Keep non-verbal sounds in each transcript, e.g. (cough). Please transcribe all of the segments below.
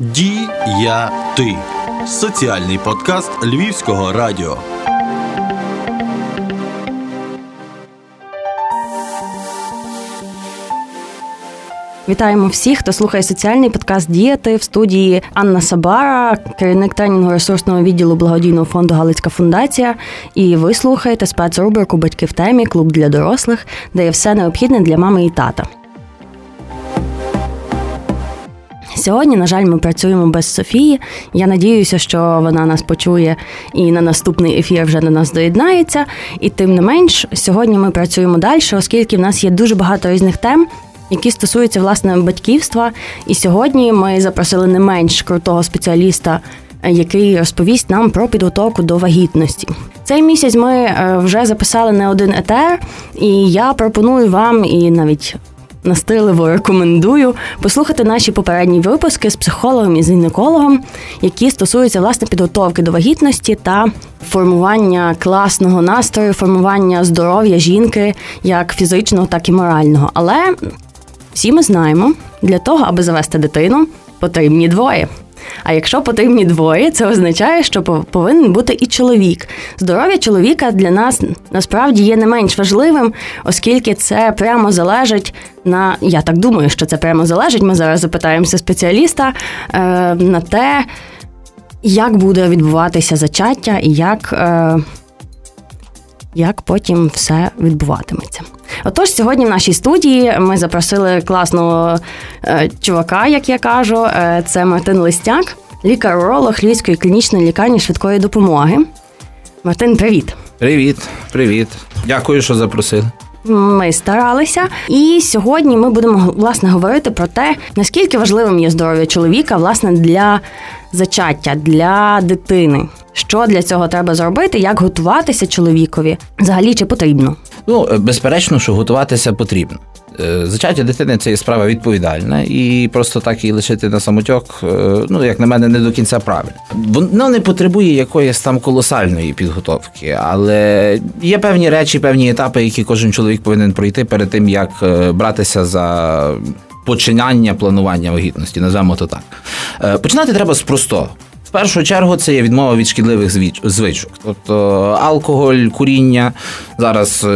Діяти соціальний подкаст Львівського радіо. Вітаємо всіх, хто слухає соціальний подкаст Діяти в студії Анна Сабара, керівник тренінгу ресурсного відділу благодійного фонду Галицька фундація. І ви слухаєте спецрубрику Батьки в темі клуб для дорослих, де є все необхідне для мами і тата. Сьогодні, на жаль, ми працюємо без Софії. Я надіюся, що вона нас почує і на наступний ефір вже до нас доєднається. І тим не менш, сьогодні ми працюємо далі, оскільки в нас є дуже багато різних тем, які стосуються власне батьківства. І сьогодні ми запросили не менш крутого спеціаліста. Який розповість нам про підготовку до вагітності цей місяць? Ми е, вже записали не один етер, і я пропоную вам і навіть настирливо рекомендую послухати наші попередні випуски з психологом і з гінекологом, які стосуються власне підготовки до вагітності та формування класного настрою, формування здоров'я жінки як фізичного, так і морального. Але всі ми знаємо, для того, аби завести дитину, потрібні двоє. А якщо потрібні двоє, це означає, що повинен бути і чоловік. Здоров'я чоловіка для нас насправді є не менш важливим, оскільки це прямо залежить на я так думаю, що це прямо залежить. Ми зараз запитаємося спеціаліста е, на те, як буде відбуватися зачаття і як. Е, як потім все відбуватиметься. Отож, сьогодні в нашій студії ми запросили класного е, чувака, як я кажу, е, це Мартин Листяк, лікар-уролог Львівської клінічної лікарні швидкої допомоги. Мартин, привіт. Привіт, привіт. Дякую, що запросили. Ми старалися, і сьогодні ми будемо власне говорити про те, наскільки важливим є здоров'я чоловіка власне для зачаття, для дитини. Що для цього треба зробити, як готуватися чоловікові? Взагалі чи потрібно? Ну безперечно, що готуватися потрібно. Е, зачаття дитини це є справа відповідальна, і просто так її лишити на самотьок, е, ну як на мене, не до кінця правильно. Воно не потребує якоїсь там колосальної підготовки, але є певні речі, певні етапи, які кожен чоловік повинен пройти перед тим, як е, братися за починання планування вагітності, називаємо то так. Починати треба з простого першу чергу це є відмова від шкідливих звичок. Тобто алкоголь, куріння. Зараз е,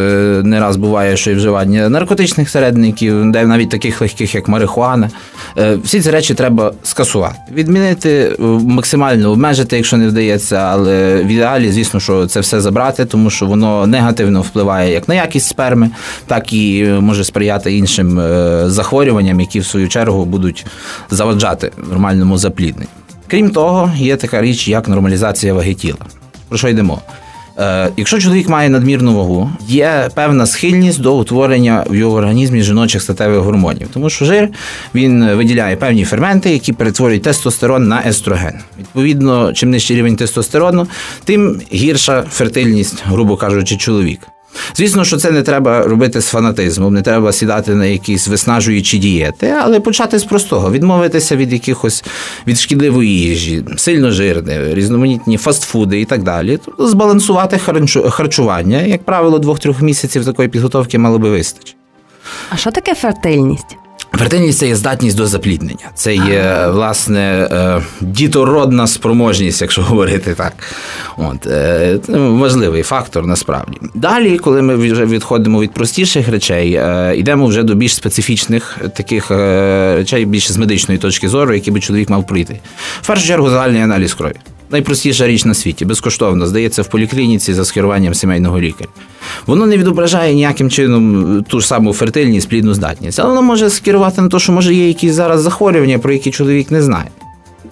не раз буває, що і вживання наркотичних середників, де навіть таких легких, як марихуана. Е, всі ці речі треба скасувати. Відмінити, е, максимально обмежити, якщо не вдається, але в ідеалі, звісно, що це все забрати, тому що воно негативно впливає як на якість сперми, так і може сприяти іншим захворюванням, які в свою чергу будуть заваджати нормальному заплідненню. Крім того, є така річ, як нормалізація ваги тіла. Про що йдемо? Е, Якщо чоловік має надмірну вагу, є певна схильність до утворення в його організмі жіночих статевих гормонів, тому що жир він виділяє певні ферменти, які перетворюють тестостерон на естроген. Відповідно, чим нижчий рівень тестостерону, тим гірша фертильність, грубо кажучи, чоловіка. Звісно, що це не треба робити з фанатизмом, не треба сідати на якісь виснажуючі дієти, але почати з простого, відмовитися від якихось від шкідливої їжі, сильно жирне, різноманітні фастфуди і так далі. Тобто збалансувати харчування, як правило, двох-трьох місяців такої підготовки мало би вистачити. А що таке фертильність? Фертильність це є здатність до запліднення. Це є власне е, дітородна спроможність, якщо (laughs) говорити так. От е, важливий фактор насправді. Далі, коли ми вже відходимо від простіших речей, е, йдемо вже до більш специфічних таких речей, більше з медичної точки зору, які би чоловік мав пройти. В першу чергу загальний аналіз крові найпростіша річ на світі, безкоштовно здається в поліклініці за скеруванням сімейного лікаря. Воно не відображає ніяким чином ту ж саму фертильність, плідну здатність, але воно може скерувати на те, що може є якісь зараз захворювання, про які чоловік не знає.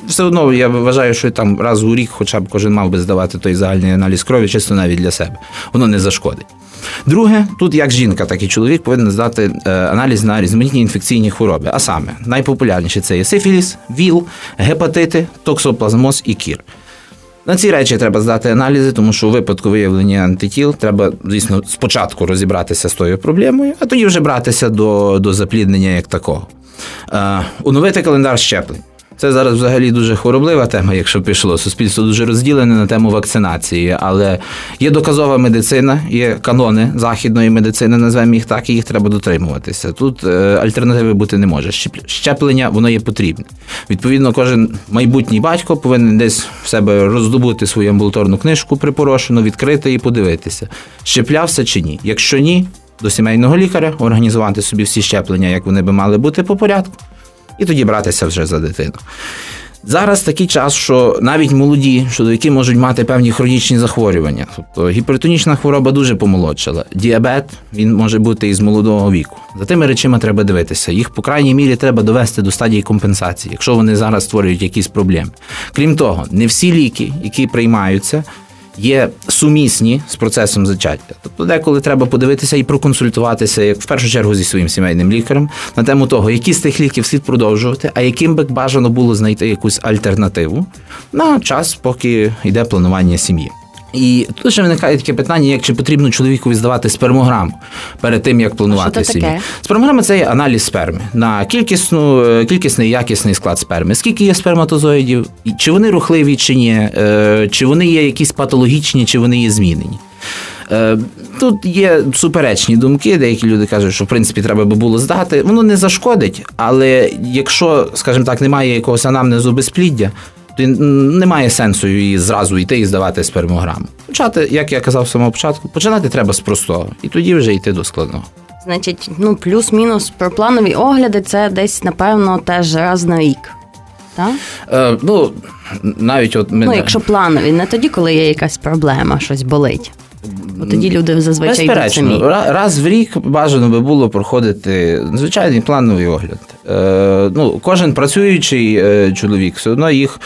Все одно я вважаю, що там раз у рік, хоча б кожен мав би здавати той загальний аналіз крові, чисто навіть для себе. Воно не зашкодить. Друге, тут як жінка, так і чоловік повинен здати е, аналіз на різноманітні інфекційні хвороби. А саме найпопулярніші це є сифіліс, ВІЛ, гепатити, токсоплазмоз і кір. На ці речі треба здати аналізи, тому що у випадку виявлення антитіл треба, звісно, спочатку розібратися з тою проблемою, а тоді вже братися до до запліднення як такого. Е, Оновити календар щеплень. Це зараз взагалі дуже хвороблива тема, якщо пішло. Суспільство дуже розділене на тему вакцинації, але є доказова медицина, є канони західної медицини, називаємо їх так, і їх треба дотримуватися. Тут е, альтернативи бути не може. Щеплення воно є потрібне. Відповідно, кожен майбутній батько повинен десь в себе роздобути свою амбулаторну книжку припорошену, відкрити і подивитися, щеплявся чи ні. Якщо ні, до сімейного лікаря організувати собі всі щеплення, як вони би мали бути по порядку і тоді братися вже за дитину. Зараз такий час, що навіть молоді чоловіки можуть мати певні хронічні захворювання. Тобто гіпертонічна хвороба дуже помолодшала. Діабет він може бути із молодого віку. За тими речами треба дивитися. Їх по крайній мірі треба довести до стадії компенсації, якщо вони зараз створюють якісь проблеми. Крім того, не всі ліки, які приймаються, є сумісні з процесом зачаття. Тобто, деколи треба подивитися і проконсультуватися, як в першу чергу зі своїм сімейним лікарем, на тему того, які з тих ліків слід продовжувати, а яким би бажано було знайти якусь альтернативу на час, поки йде планування сім'ї. І тут ще виникає таке питання, як чи потрібно чоловікові здавати спермограму перед тим, як планувати сім'ю. Спермограма це є аналіз сперми на кількісну, е, кількісний якісний склад сперми. Скільки є сперматозоїдів, чи вони рухливі, чи ні, е, чи вони є якісь патологічні, чи вони є змінені. Е, тут є суперечні думки, деякі люди кажуть, що в принципі треба би було здати. Воно не зашкодить, але якщо, скажімо так, немає якогось анамнезу безпліддя, немає сенсу її зразу йти і здавати спермограму. Почати, як я казав з самого початку, починати треба з простого, і тоді вже йти до складного. Значить, ну плюс-мінус про планові огляди це десь, напевно, теж раз на рік. Так? Е, Ну, навіть от ми... Ну, якщо планові, не тоді, коли є якась проблема, щось болить. Бо тоді люди зазвичай йдуть самі. раз в рік бажано би було проходити звичайний плановий огляд. Е, ну, Кожен працюючий е, чоловік все одно їх.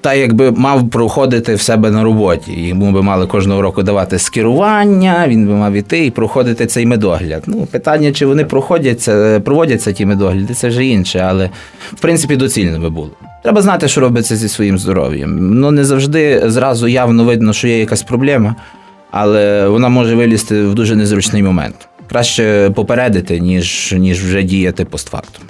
Та якби мав проходити в себе на роботі. Йому би мали кожного року давати скерування, він би мав іти і проходити цей медогляд. Ну, питання, чи вони проходяться, проводяться ті медогляди, це вже інше, але в принципі доцільно би було. Треба знати, що робиться зі своїм здоров'ям. Ну не завжди зразу явно видно, що є якась проблема але вона може вилізти в дуже незручний момент. Краще попередити, ніж ніж вже діяти постфактум.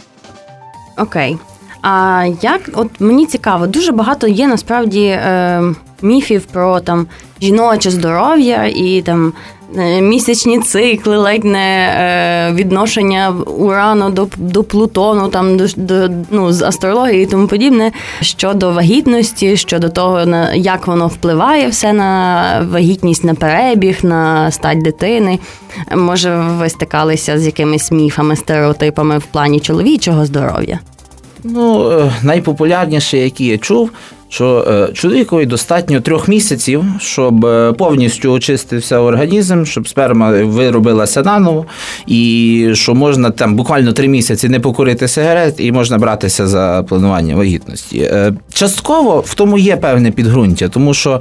Окей. А як, от мені цікаво, дуже багато є насправді е, міфів про там жіноче здоров'я і там місячні цикли, ледь не е, відношення урану до до Плутону, там до, до ну, з астрології і тому подібне щодо вагітності, щодо того, на як воно впливає все на вагітність, на перебіг, на стать дитини. Може, ви стикалися з якимись міфами, стереотипами в плані чоловічого здоров'я? Ну, е, найпопулярніше, які я чув, що е, чоловікові достатньо трьох місяців, щоб е, повністю очистився організм, щоб сперма виробилася наново, і що можна там буквально три місяці не покурити сигарет, і можна братися за планування вагітності. Е, частково в тому є певне підґрунтя, тому що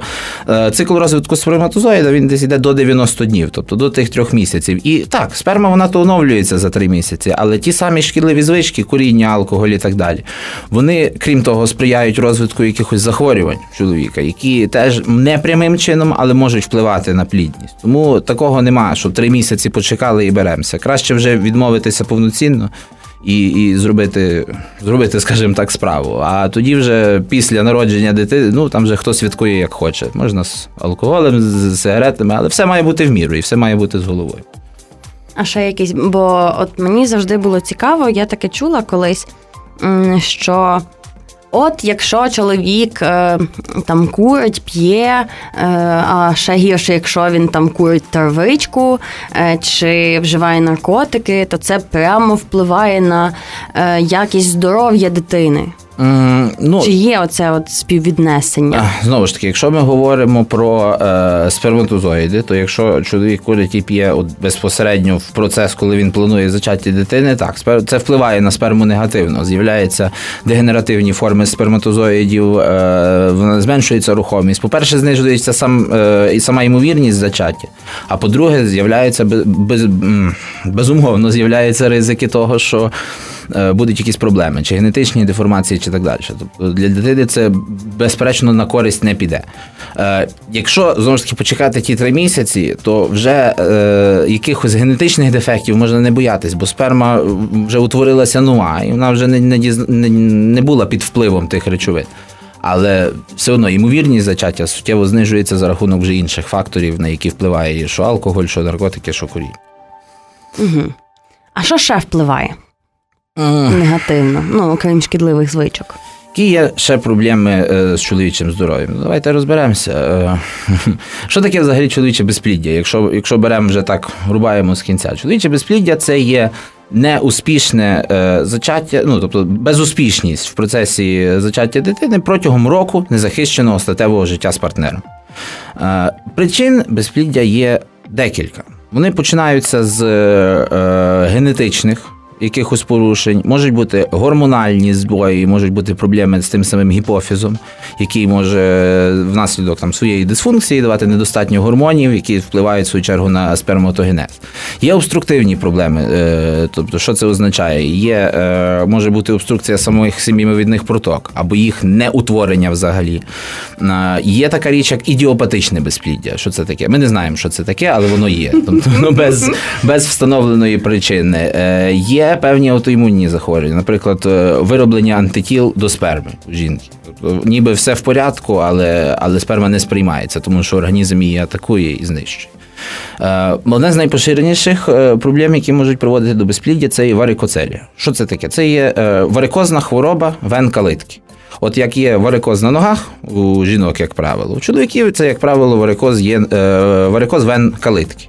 цикл розвитку сперматозоїда він десь йде до 90 днів, тобто до тих трьох місяців. І так, сперма вона то оновлюється за три місяці, але ті самі шкідливі звички, куріння, алкоголь і так далі, вони, крім того, сприяють розвитку якихось захворювань чоловіка, які теж не прямим чином, але можуть впливати на плідність. Тому такого немає, що три місяці почекали і беремося. Краще вже відмовитися повноцінно. І і зробити, зробити, скажімо так, справу. А тоді вже після народження дитини, ну там вже хто святкує як хоче. Можна з алкоголем, з сигаретами, але все має бути в міру і все має бути з головою. А ще якийсь, бо от мені завжди було цікаво, я таке чула колись, що От якщо чоловік е, там курить, п'є, е, а ще гірше, якщо він там курить травичку е, чи вживає наркотики, то це прямо впливає на е, якість здоров'я дитини. Mm, ну, Чи є оце от співвіднесення? Знову ж таки, якщо ми говоримо про е, сперматозоїди, то якщо чоловік курить і п'є от безпосередньо в процес, коли він планує зачаття дитини, так це впливає на сперму негативно. З'являються дегенеративні форми сперматозоїдів, е, вона зменшується рухомість. По-перше, знижується сам е, і сама ймовірність зачаття. А по-друге, з'являється без, безумовно з'являються ризики того, що будуть якісь проблеми, чи генетичні деформації, чи так далі. Тобто для дитини це безперечно на користь не піде. Е, якщо знову ж таки почекати ті три місяці, то вже е, якихось генетичних дефектів можна не боятись, бо сперма вже утворилася нова, і вона вже не, не, не була під впливом тих речовин. Але все одно ймовірність зачаття суттєво знижується за рахунок вже інших факторів, на які впливає що алкоголь, що наркотики, що курінь. Угу. А що ще впливає. Негативно, ну окрім шкідливих звичок? Які є ще проблеми е, з чоловічим здоров'ям? Давайте розберемося. Е, (laughs) що таке взагалі чоловіче безпліддя? Якщо якщо беремо вже так, рубаємо з кінця, чоловіче безпліддя це є неуспішне е, зачаття, ну тобто безуспішність в процесі зачаття дитини протягом року незахищеного статевого життя з партнером. Причин безпліддя є декілька. Вони починаються з генетичних якихось порушень, можуть бути гормональні збої, можуть бути проблеми з тим самим гіпофізом, який може внаслідок там своєї дисфункції давати недостатньо гормонів, які впливають в свою чергу на сперматогенез. Є обструктивні проблеми, е, тобто, що це означає? Є е, може бути обструкція самих сім'євідних проток або їх неутворення взагалі. Е, є така річ, як ідіопатичне безпліддя. Що це таке? Ми не знаємо, що це таке, але воно є. Тобто, воно без, без встановленої причини. Є певні аутоімунні захворювання, наприклад, е, вироблення антитіл до сперми у жінки. Тобто, ніби все в порядку, але але сперма не сприймається, тому що організм її атакує і знищує. Е, одна з найпоширеніших е, проблем, які можуть приводити до безпліддя, це і варикоцелія. Що це таке? Це є варикозна хвороба вен калитки. От як є варикоз на ногах у жінок, як правило, у чоловіків це, як правило, варикоз є варикоз вен калитки.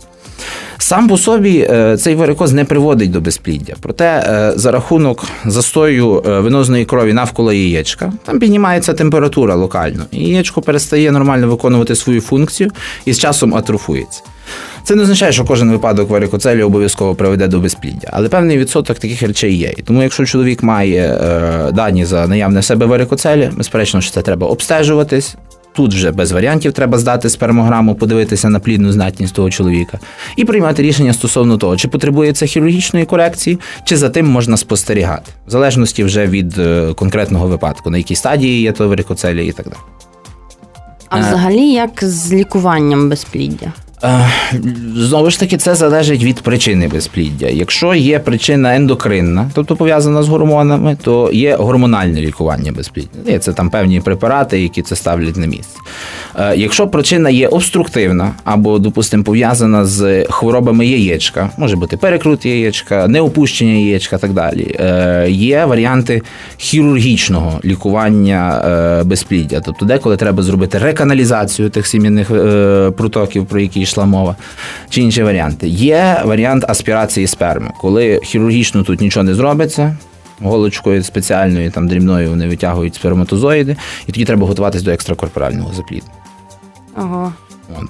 Сам по собі е, цей варикоз не приводить до безпліддя. Проте е, за рахунок застою е, венозної крові навколо яєчка там піднімається температура локально. І яєчко перестає нормально виконувати свою функцію і з часом атрофується. Це не означає, що кожен випадок варикоцелі обов'язково приведе до безпліддя, але певний відсоток таких речей є. І тому, якщо чоловік має дані за наявне в себе варикоцелі, безперечно, що це треба обстежуватись, Тут вже без варіантів треба здати спермограму, подивитися на плідну знатність того чоловіка і приймати рішення стосовно того, чи потребує це хірургічної корекції, чи за тим можна спостерігати, в залежності вже від е, конкретного випадку, на якій стадії є то варикоцелія і так далі. А взагалі, як з лікуванням безпліддя? Е, знову ж таки, це залежить від причини безпліддя. Якщо є причина ендокринна, тобто пов'язана з гормонами, то є гормональне лікування безпліддя. Це там певні препарати, які це ставлять на місце. Е, якщо причина є обструктивна або, допустимо, пов'язана з хворобами яєчка, може бути перекрут яєчка, неопущення яєчка і так далі, е, є варіанти хірургічного лікування безпліддя. Тобто, деколи треба зробити реканалізацію тих сім'яних протоків, про які йшла мова, чи інші варіанти. Є варіант аспірації сперми, коли хірургічно тут нічого не зробиться. Голочкою спеціальною там дрібною вони витягують сперматозоїди, і тоді треба готуватись до екстракорпорального запліднення. Ого.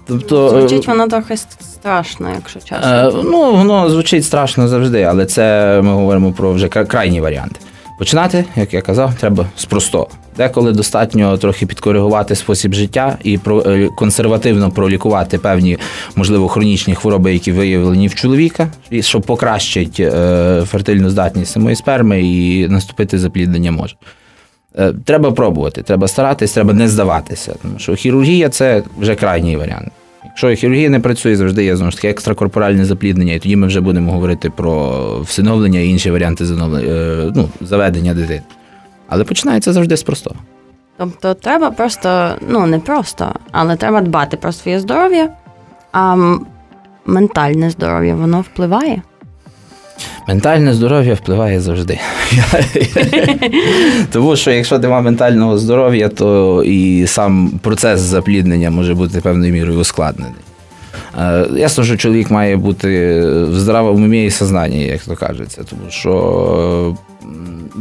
Тобто, Звучить воно трохи страшно, якщо чесно. Е, ну, воно звучить страшно завжди, але це ми говоримо про вже крайні варіанти. Починати, як я казав, треба з простого. Деколи достатньо трохи підкоригувати спосіб життя і е, консервативно пролікувати певні, можливо, хронічні хвороби, які виявлені в чоловіка, щоб покращити е, фертильну здатність самої сперми і наступити запліднення може. Е, треба пробувати, треба старатись, треба не здаватися. Тому що хірургія це вже крайній варіант. Якщо хірургія не працює, завжди є знову ж таки екстракорпоральне запліднення, і тоді ми вже будемо говорити про всиновлення і інші варіанти ну, заведення дитини. Але починається завжди з простого. Тобто треба просто, ну не просто, але треба дбати про своє здоров'я, а ментальне здоров'я воно впливає. Ментальне здоров'я впливає завжди. (laughs) Тому що якщо немає ментального здоров'я, то і сам процес запліднення може бути певною мірою ускладнений. Е, ясно, що чоловік має бути в здравому умі і сознанні, як то кажеться, тому що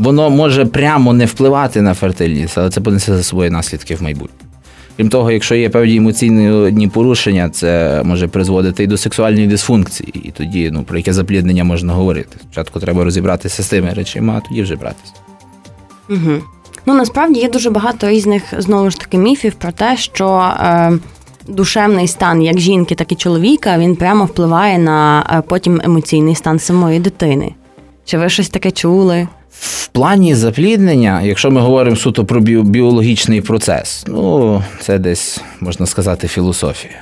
воно може прямо не впливати на фертильність, але це понесе за собою наслідки в майбутньому. Крім того, якщо є певні емоційні порушення, це може призводити і до сексуальної дисфункції, і тоді ну, про яке запліднення можна говорити. Спочатку треба розібратися з тими речами, а тоді вже братися. Угу. Ну насправді є дуже багато різних знову ж таки міфів про те, що е, душевний стан як жінки, так і чоловіка він прямо впливає на е, потім емоційний стан самої дитини. Чи ви щось таке чули? В плані запліднення, якщо ми говоримо суто про біологічний процес, ну це десь можна сказати філософія.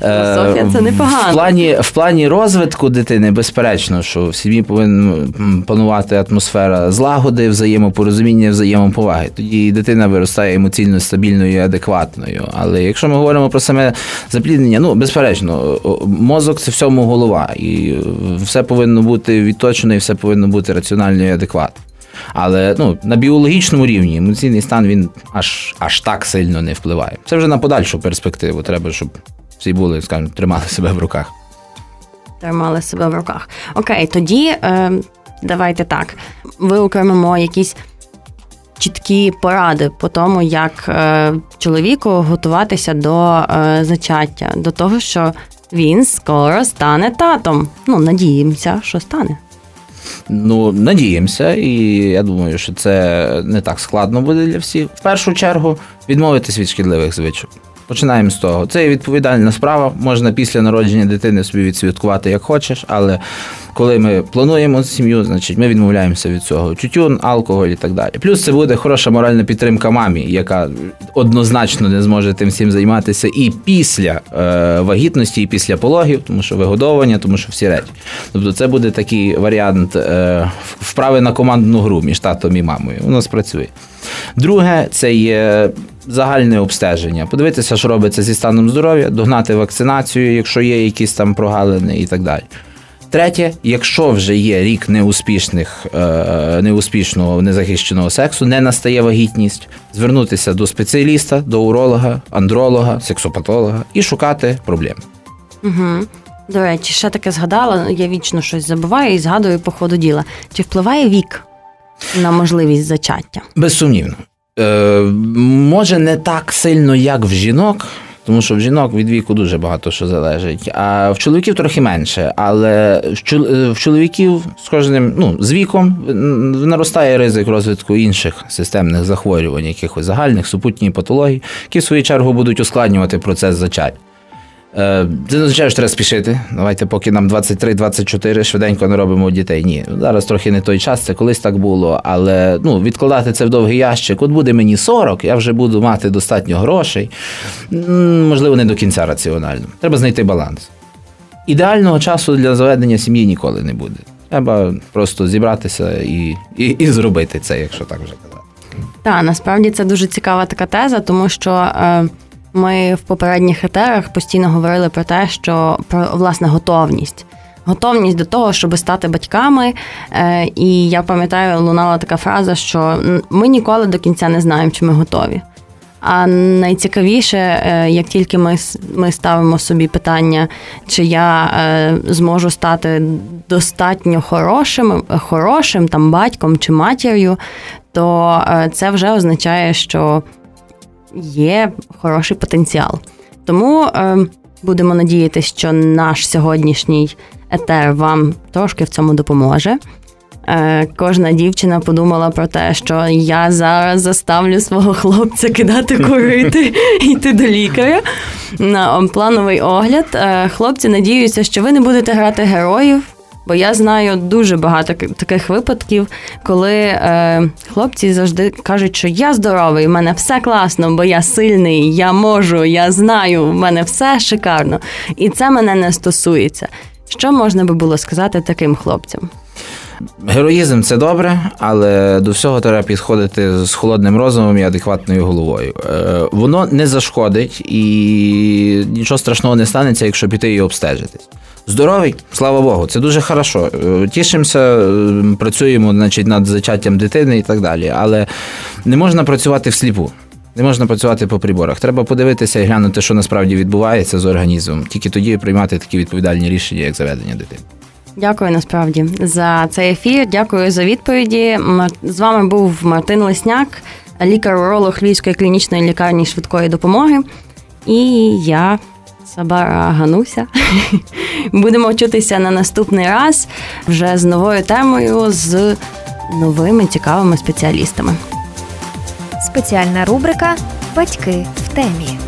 Філософія це непогано. В плані в плані розвитку дитини, безперечно, що в сім'ї повинна панувати атмосфера злагоди, взаємопорозуміння, взаємоповаги. Тоді дитина виростає емоційно стабільною і адекватною. Але якщо ми говоримо про саме запліднення, ну безперечно, мозок це всьому голова, і все повинно бути відточено, і все повинно бути раціонально і адекватно. Але ну, на біологічному рівні емоційний стан він аж аж так сильно не впливає. Це вже на подальшу перспективу. Треба, щоб всі були, скажімо, тримали себе в руках. Тримали себе в руках. Окей, тоді е, давайте так. Виокремимо якісь чіткі поради по тому, як е, чоловіку готуватися до е, зачаття, до того, що він скоро стане татом. Ну, надіємося, що стане. Ну, надіємося, і я думаю, що це не так складно буде для всіх. В першу чергу відмовитись від шкідливих звичок. Починаємо з того. Це відповідальна справа. Можна після народження дитини собі відсвяткувати як хочеш, але коли ми плануємо сім'ю, значить ми відмовляємося від цього. Тютюн, алкоголь і так далі. Плюс це буде хороша моральна підтримка мамі, яка однозначно не зможе тим всім займатися і після е, вагітності, і після пологів, тому що вигодовування, тому що всі речі. Тобто, це буде такий варіант е, вправи на командну гру між татом і мамою. Воно спрацює. Друге, це є загальне обстеження. Подивитися, що робиться зі станом здоров'я, догнати вакцинацію, якщо є якісь там прогалини і так далі. Третє, якщо вже є рік неуспішних, е, неуспішного незахищеного сексу, не настає вагітність, звернутися до спеціаліста, до уролога, андролога, сексопатолога і шукати проблеми. Угу. До речі, ще таке згадала, я вічно щось забуваю і згадую по ходу діла. Чи впливає вік на можливість зачаття? Безсумнівно. Е, Може, не так сильно, як в жінок. Тому що в жінок від віку дуже багато що залежить, а в чоловіків трохи менше. Але в чоловіків з кожним ну, з віком наростає ризик розвитку інших системних захворювань, якихось загальних супутніх патологій, які в свою чергу будуть ускладнювати процес зачаття. Е, це не означає, що треба спішити. Давайте, поки нам 23-24, швиденько не робимо дітей. Ні, зараз трохи не той час, це колись так було. Але ну, відкладати це в довгий ящик. От буде мені 40, я вже буду мати достатньо грошей. Можливо, не до кінця раціонально. Треба знайти баланс. Ідеального часу для заведення сім'ї ніколи не буде. Треба просто зібратися і, і, і зробити це, якщо так вже казати. Так, насправді це дуже цікава така теза, тому що. Е... Ми в попередніх етерах постійно говорили про те, що про власне готовність. Готовність до того, щоб стати батьками. Е, і я пам'ятаю, лунала така фраза, що ми ніколи до кінця не знаємо, чи ми готові. А найцікавіше, е, як тільки ми ми ставимо собі питання, чи я е, зможу стати достатньо хорошим, хорошим там батьком чи матір'ю, то це вже означає, що є хороший потенціал. Тому е, будемо надіятися, що наш сьогоднішній етер вам трошки в цьому допоможе. Е, Кожна дівчина подумала про те, що я зараз заставлю свого хлопця кидати курити і йти до лікаря на плановий огляд. Е, хлопці надіються, що ви не будете грати героїв. Бо я знаю дуже багато таких випадків, коли е, хлопці завжди кажуть, що я здоровий, в мене все класно, бо я сильний, я можу, я знаю, в мене все шикарно. І це мене не стосується. Що можна би було сказати таким хлопцям? Героїзм це добре, але до всього треба підходити з холодним розумом і адекватною головою. Е, воно не зашкодить і нічого страшного не станеться, якщо піти і обстежитись. Здоровий, слава Богу, це дуже хорошо. Е, тішимося, е, працюємо значить, над зачаттям дитини і так далі. Але не можна працювати всліпу. Не можна працювати по приборах. Треба подивитися і глянути, що насправді відбувається з організмом. Тільки тоді приймати такі відповідальні рішення, як заведення дитини. Дякую насправді за цей ефір. Дякую за відповіді. З вами був Мартин Лесняк, лікар-уролог Львівської клінічної лікарні швидкої допомоги. І я Сабара Гануся. (laughs) Будемо вчитися на наступний раз вже з новою темою, з новими цікавими спеціалістами. Спеціальна рубрика Батьки в темі.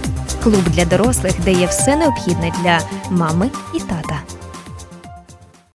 Клуб для дорослих, де є все необхідне для мами і тата.